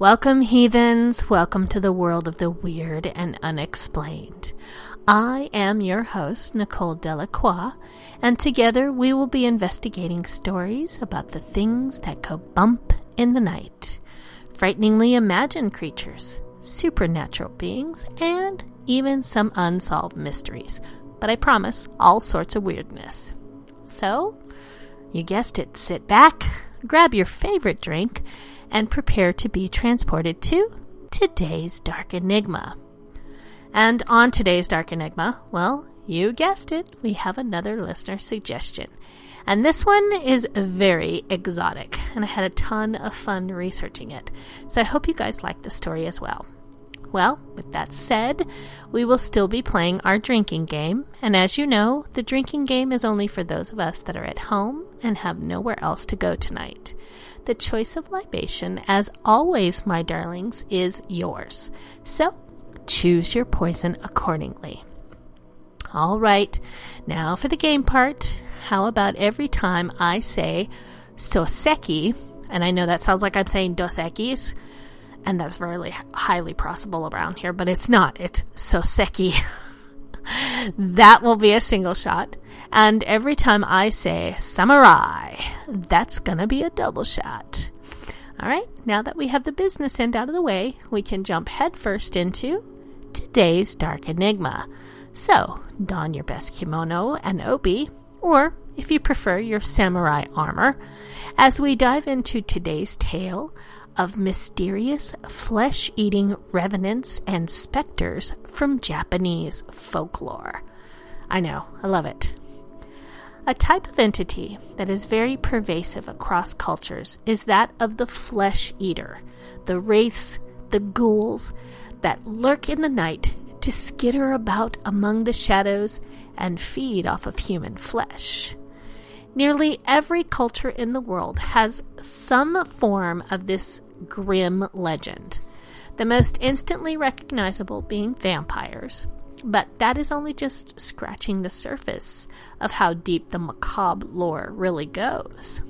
Welcome, heathens. Welcome to the world of the weird and unexplained. I am your host, Nicole Delacroix, and together we will be investigating stories about the things that go bump in the night, frighteningly imagined creatures, supernatural beings, and even some unsolved mysteries. But I promise, all sorts of weirdness. So, you guessed it, sit back, grab your favorite drink, and prepare to be transported to today's Dark Enigma. And on today's Dark Enigma, well, you guessed it, we have another listener suggestion. And this one is very exotic, and I had a ton of fun researching it. So I hope you guys like the story as well. Well, with that said, we will still be playing our drinking game, and as you know, the drinking game is only for those of us that are at home and have nowhere else to go tonight. The choice of libation, as always, my darlings, is yours. So choose your poison accordingly. All right, now for the game part. How about every time I say soseki, and I know that sounds like I'm saying dos Equis, and that's really highly possible around here, but it's not. It's soseki. that will be a single shot. And every time I say samurai, that's gonna be a double shot. All right, now that we have the business end out of the way, we can jump headfirst into today's Dark Enigma. So, don your best kimono and obi, or if you prefer, your samurai armor, as we dive into today's tale of mysterious flesh eating revenants and specters from Japanese folklore. I know, I love it. A type of entity that is very pervasive across cultures is that of the flesh eater, the wraiths, the ghouls that lurk in the night to skitter about among the shadows and feed off of human flesh. Nearly every culture in the world has some form of this grim legend, the most instantly recognizable being vampires. But that is only just scratching the surface of how deep the macabre lore really goes.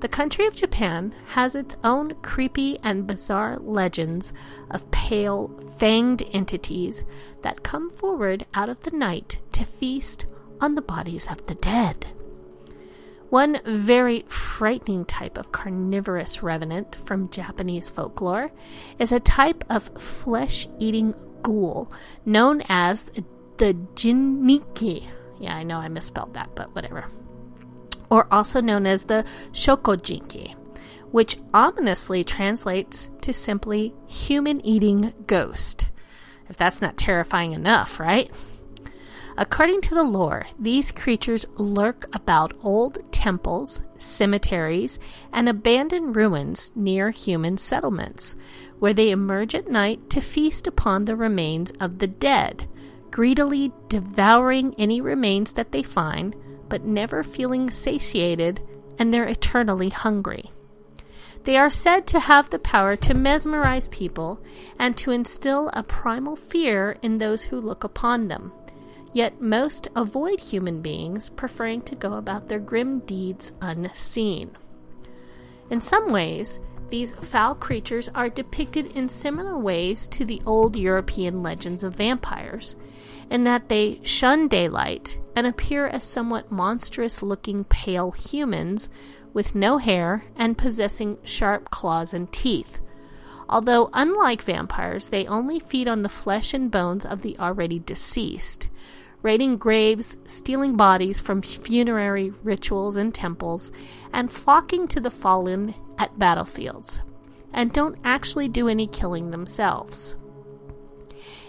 The country of Japan has its own creepy and bizarre legends of pale, fanged entities that come forward out of the night to feast on the bodies of the dead. One very frightening type of carnivorous revenant from Japanese folklore is a type of flesh eating ghoul known as the Jinniki. Yeah, I know I misspelled that, but whatever or also known as the Shokojinki, which ominously translates to simply human eating ghost. If that's not terrifying enough, right? According to the lore, these creatures lurk about old temples, cemeteries, and abandoned ruins near human settlements, where they emerge at night to feast upon the remains of the dead, greedily devouring any remains that they find, but never feeling satiated, and they're eternally hungry. They are said to have the power to mesmerize people and to instill a primal fear in those who look upon them. Yet most avoid human beings, preferring to go about their grim deeds unseen. In some ways, these foul creatures are depicted in similar ways to the old European legends of vampires, in that they shun daylight and appear as somewhat monstrous looking pale humans with no hair and possessing sharp claws and teeth. Although, unlike vampires, they only feed on the flesh and bones of the already deceased, raiding graves, stealing bodies from funerary rituals and temples, and flocking to the fallen at battlefields, and don't actually do any killing themselves.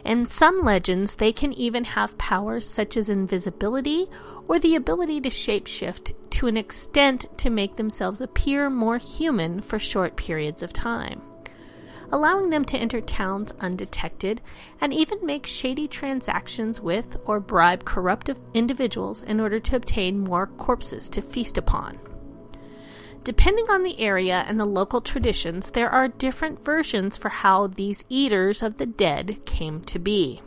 In some legends, they can even have powers such as invisibility or the ability to shapeshift to an extent to make themselves appear more human for short periods of time, allowing them to enter towns undetected and even make shady transactions with or bribe corrupt individuals in order to obtain more corpses to feast upon. Depending on the area and the local traditions, there are different versions for how these eaters of the dead came to be.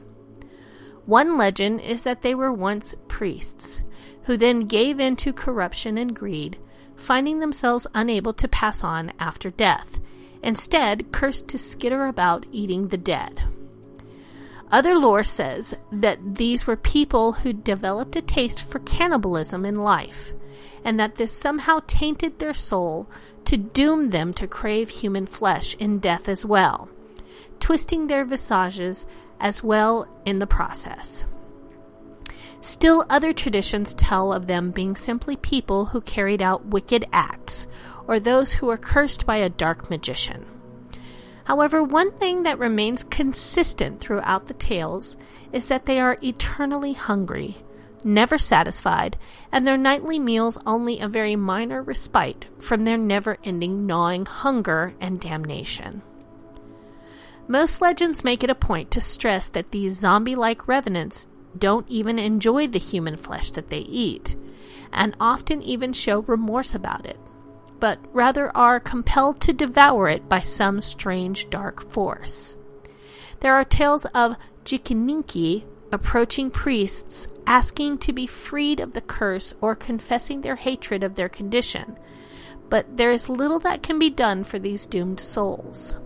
One legend is that they were once priests, who then gave in to corruption and greed, finding themselves unable to pass on after death, instead, cursed to skitter about eating the dead. Other lore says that these were people who developed a taste for cannibalism in life and that this somehow tainted their soul to doom them to crave human flesh in death as well, twisting their visages as well in the process. Still, other traditions tell of them being simply people who carried out wicked acts, or those who are cursed by a dark magician. However, one thing that remains consistent throughout the tales is that they are eternally hungry, never satisfied, and their nightly meals only a very minor respite from their never ending gnawing hunger and damnation. Most legends make it a point to stress that these zombie like revenants don't even enjoy the human flesh that they eat, and often even show remorse about it, but rather are compelled to devour it by some strange dark force. There are tales of Jikininki approaching priests asking to be freed of the curse or confessing their hatred of their condition, but there is little that can be done for these doomed souls.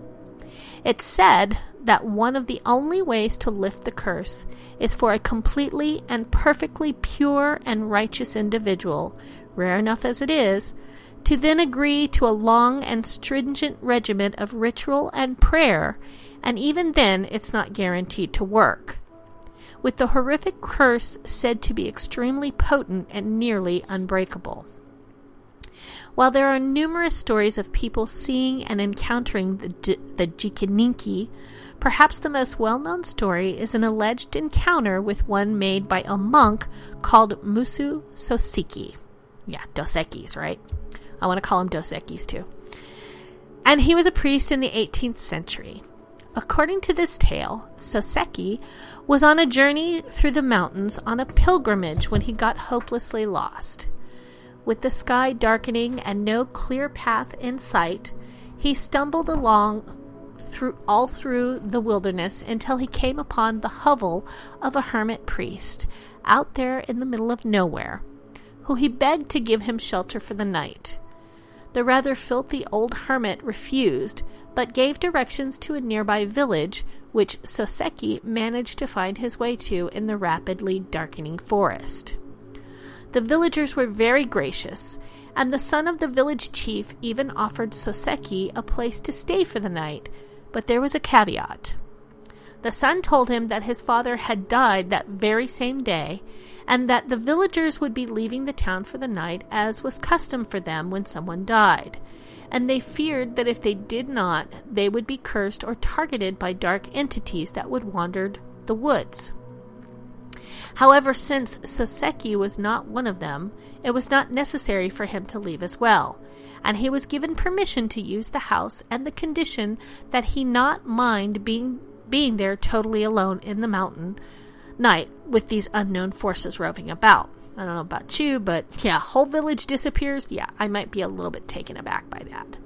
It's said that one of the only ways to lift the curse is for a completely and perfectly pure and righteous individual, rare enough as it is, to then agree to a long and stringent regimen of ritual and prayer, and even then it's not guaranteed to work with the horrific curse said to be extremely potent and nearly unbreakable. While there are numerous stories of people seeing and encountering the, the Jikininki, perhaps the most well known story is an alleged encounter with one made by a monk called Muso Soseki. Yeah, Dosekis, right? I want to call him Dosekis too. And he was a priest in the 18th century. According to this tale, Soseki was on a journey through the mountains on a pilgrimage when he got hopelessly lost. With the sky darkening and no clear path in sight, he stumbled along through all through the wilderness until he came upon the hovel of a hermit priest out there in the middle of nowhere, who he begged to give him shelter for the night. The rather filthy old hermit refused, but gave directions to a nearby village, which Soseki managed to find his way to in the rapidly darkening forest. The villagers were very gracious, and the son of the village chief even offered Soseki a place to stay for the night, but there was a caveat. The son told him that his father had died that very same day, and that the villagers would be leaving the town for the night, as was custom for them when someone died, and they feared that if they did not, they would be cursed or targeted by dark entities that would wander the woods. However, since Soseki was not one of them, it was not necessary for him to leave as well, and he was given permission to use the house and the condition that he not mind being being there totally alone in the mountain, night with these unknown forces roving about. I don't know about you, but yeah, whole village disappears. Yeah, I might be a little bit taken aback by that.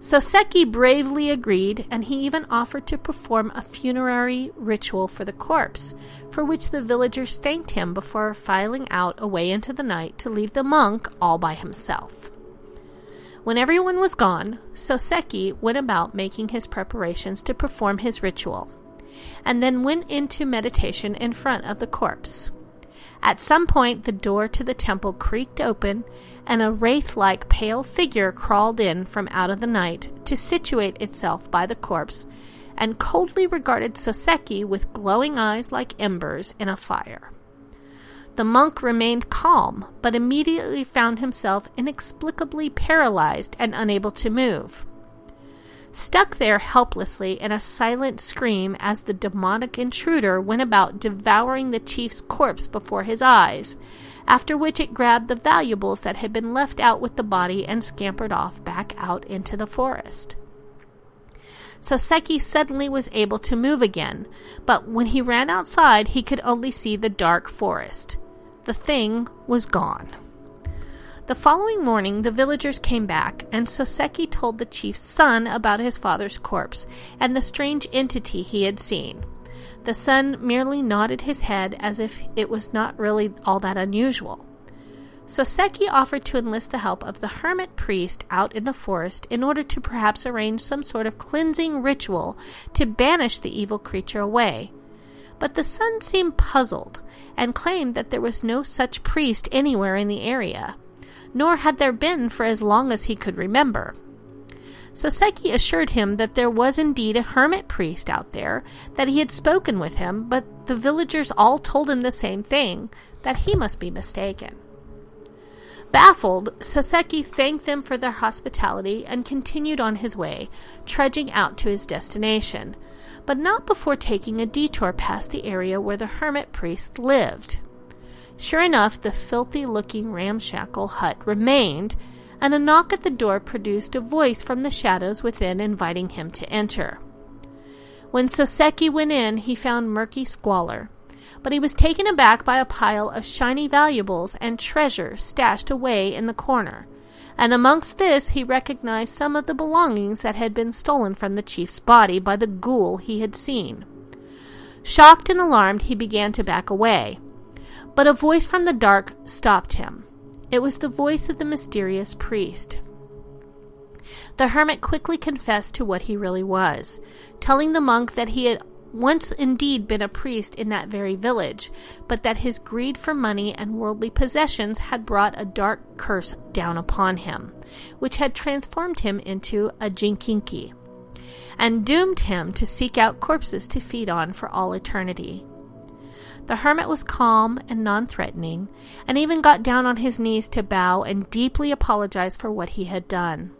Soseki bravely agreed, and he even offered to perform a funerary ritual for the corpse, for which the villagers thanked him before filing out away into the night to leave the monk all by himself. When everyone was gone, Soseki went about making his preparations to perform his ritual, and then went into meditation in front of the corpse. At some point, the door to the temple creaked open, and a wraith like pale figure crawled in from out of the night to situate itself by the corpse, and coldly regarded Soseki with glowing eyes like embers in a fire. The monk remained calm, but immediately found himself inexplicably paralyzed and unable to move stuck there helplessly in a silent scream as the demonic intruder went about devouring the chief's corpse before his eyes, after which it grabbed the valuables that had been left out with the body and scampered off back out into the forest. Soseki suddenly was able to move again, but when he ran outside, he could only see the dark forest. The thing was gone. The following morning, the villagers came back, and Soseki told the chief's son about his father's corpse and the strange entity he had seen. The son merely nodded his head as if it was not really all that unusual. Soseki offered to enlist the help of the hermit priest out in the forest in order to perhaps arrange some sort of cleansing ritual to banish the evil creature away. But the son seemed puzzled and claimed that there was no such priest anywhere in the area nor had there been for as long as he could remember. Soseki assured him that there was indeed a hermit priest out there, that he had spoken with him, but the villagers all told him the same thing that he must be mistaken. Baffled, Soseki thanked them for their hospitality and continued on his way, trudging out to his destination, but not before taking a detour past the area where the hermit priest lived. Sure enough, the filthy looking ramshackle hut remained, and a knock at the door produced a voice from the shadows within inviting him to enter. When Soseki went in, he found murky squalor, but he was taken aback by a pile of shiny valuables and treasure stashed away in the corner, and amongst this he recognized some of the belongings that had been stolen from the chief's body by the ghoul he had seen. Shocked and alarmed, he began to back away but a voice from the dark stopped him. It was the voice of the mysterious priest. The hermit quickly confessed to what he really was, telling the monk that he had once indeed been a priest in that very village, but that his greed for money and worldly possessions had brought a dark curse down upon him, which had transformed him into a jinkinki, and doomed him to seek out corpses to feed on for all eternity. The hermit was calm and non threatening, and even got down on his knees to bow and deeply apologize for what he had done.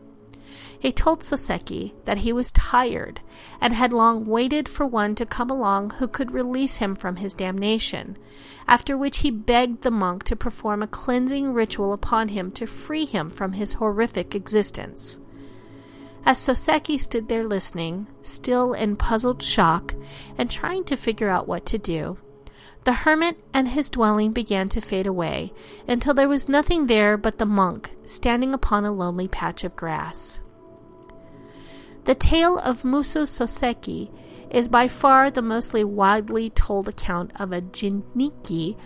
He told Soseki that he was tired and had long waited for one to come along who could release him from his damnation, after which he begged the monk to perform a cleansing ritual upon him to free him from his horrific existence. As Soseki stood there listening, still in puzzled shock and trying to figure out what to do, the hermit and his dwelling began to fade away, until there was nothing there but the monk standing upon a lonely patch of grass. The tale of Muso Soseki is by far the mostly widely told account of a jinniki,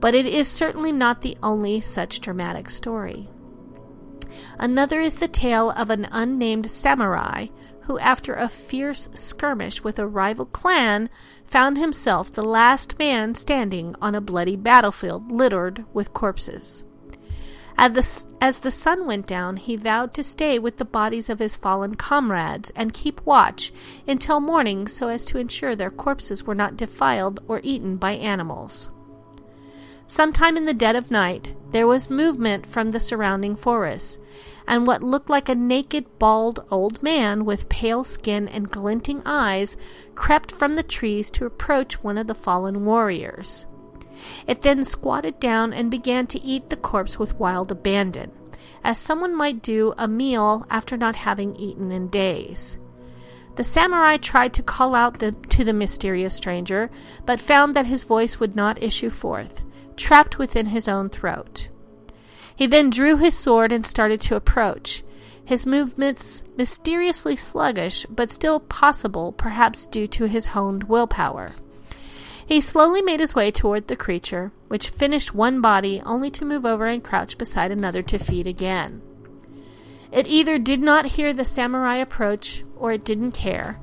but it is certainly not the only such dramatic story. Another is the tale of an unnamed samurai who, after a fierce skirmish with a rival clan, found himself the last man standing on a bloody battlefield littered with corpses. As the, as the sun went down, he vowed to stay with the bodies of his fallen comrades and keep watch until morning so as to ensure their corpses were not defiled or eaten by animals. Sometime in the dead of night, there was movement from the surrounding forests, and what looked like a naked, bald old man with pale skin and glinting eyes crept from the trees to approach one of the fallen warriors. It then squatted down and began to eat the corpse with wild abandon, as someone might do a meal after not having eaten in days. The samurai tried to call out the, to the mysterious stranger, but found that his voice would not issue forth, trapped within his own throat. He then drew his sword and started to approach, his movements mysteriously sluggish, but still possible, perhaps due to his honed willpower. He slowly made his way toward the creature, which finished one body only to move over and crouch beside another to feed again. It either did not hear the samurai approach or it didn't care,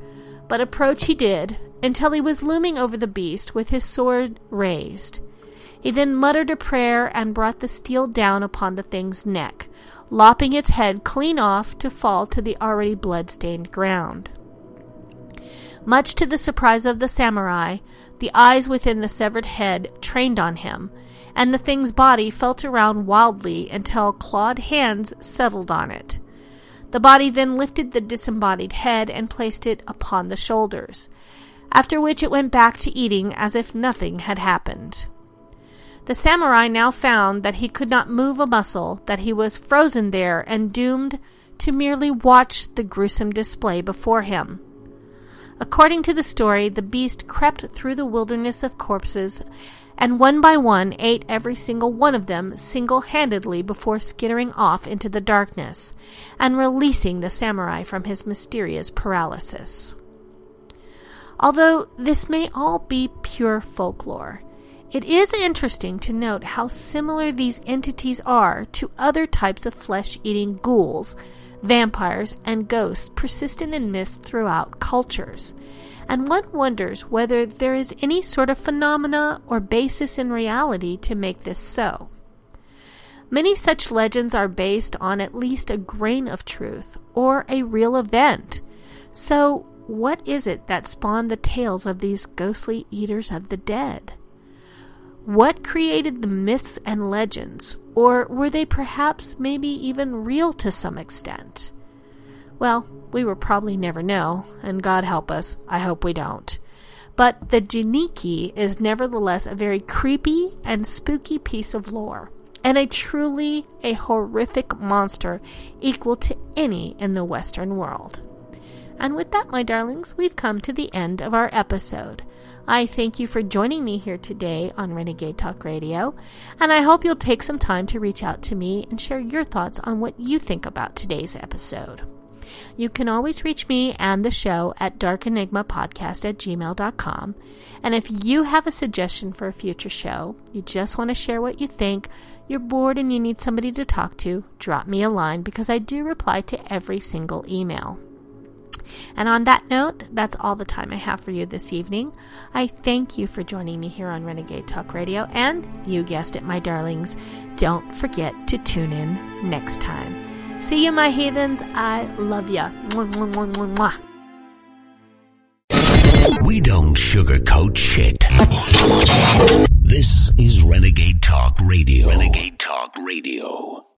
but approach he did until he was looming over the beast with his sword raised. He then muttered a prayer and brought the steel down upon the thing's neck, lopping its head clean off to fall to the already blood-stained ground. Much to the surprise of the samurai, the eyes within the severed head trained on him, and the thing's body felt around wildly until clawed hands settled on it. The body then lifted the disembodied head and placed it upon the shoulders, after which it went back to eating as if nothing had happened. The samurai now found that he could not move a muscle, that he was frozen there and doomed to merely watch the gruesome display before him. According to the story, the beast crept through the wilderness of corpses and one by one ate every single one of them single handedly before skittering off into the darkness and releasing the samurai from his mysterious paralysis. Although this may all be pure folklore, it is interesting to note how similar these entities are to other types of flesh eating ghouls, vampires, and ghosts persistent in myths throughout cultures. And one wonders whether there is any sort of phenomena or basis in reality to make this so. Many such legends are based on at least a grain of truth or a real event. So, what is it that spawned the tales of these ghostly eaters of the dead? What created the myths and legends? Or were they perhaps maybe even real to some extent? Well, we will probably never know, and God help us, I hope we don't. But the Jiniki is nevertheless a very creepy and spooky piece of lore, and a truly a horrific monster equal to any in the Western world. And with that, my darlings, we've come to the end of our episode. I thank you for joining me here today on Renegade Talk Radio, and I hope you'll take some time to reach out to me and share your thoughts on what you think about today's episode. You can always reach me and the show at darkenigmapodcast at gmail.com. And if you have a suggestion for a future show, you just want to share what you think, you're bored and you need somebody to talk to, drop me a line because I do reply to every single email. And on that note, that's all the time I have for you this evening. I thank you for joining me here on Renegade Talk Radio, and you guessed it, my darlings, don't forget to tune in next time. See you, my heathens. I love ya. We don't sugarcoat shit. This is Renegade Talk Radio. Renegade Talk Radio.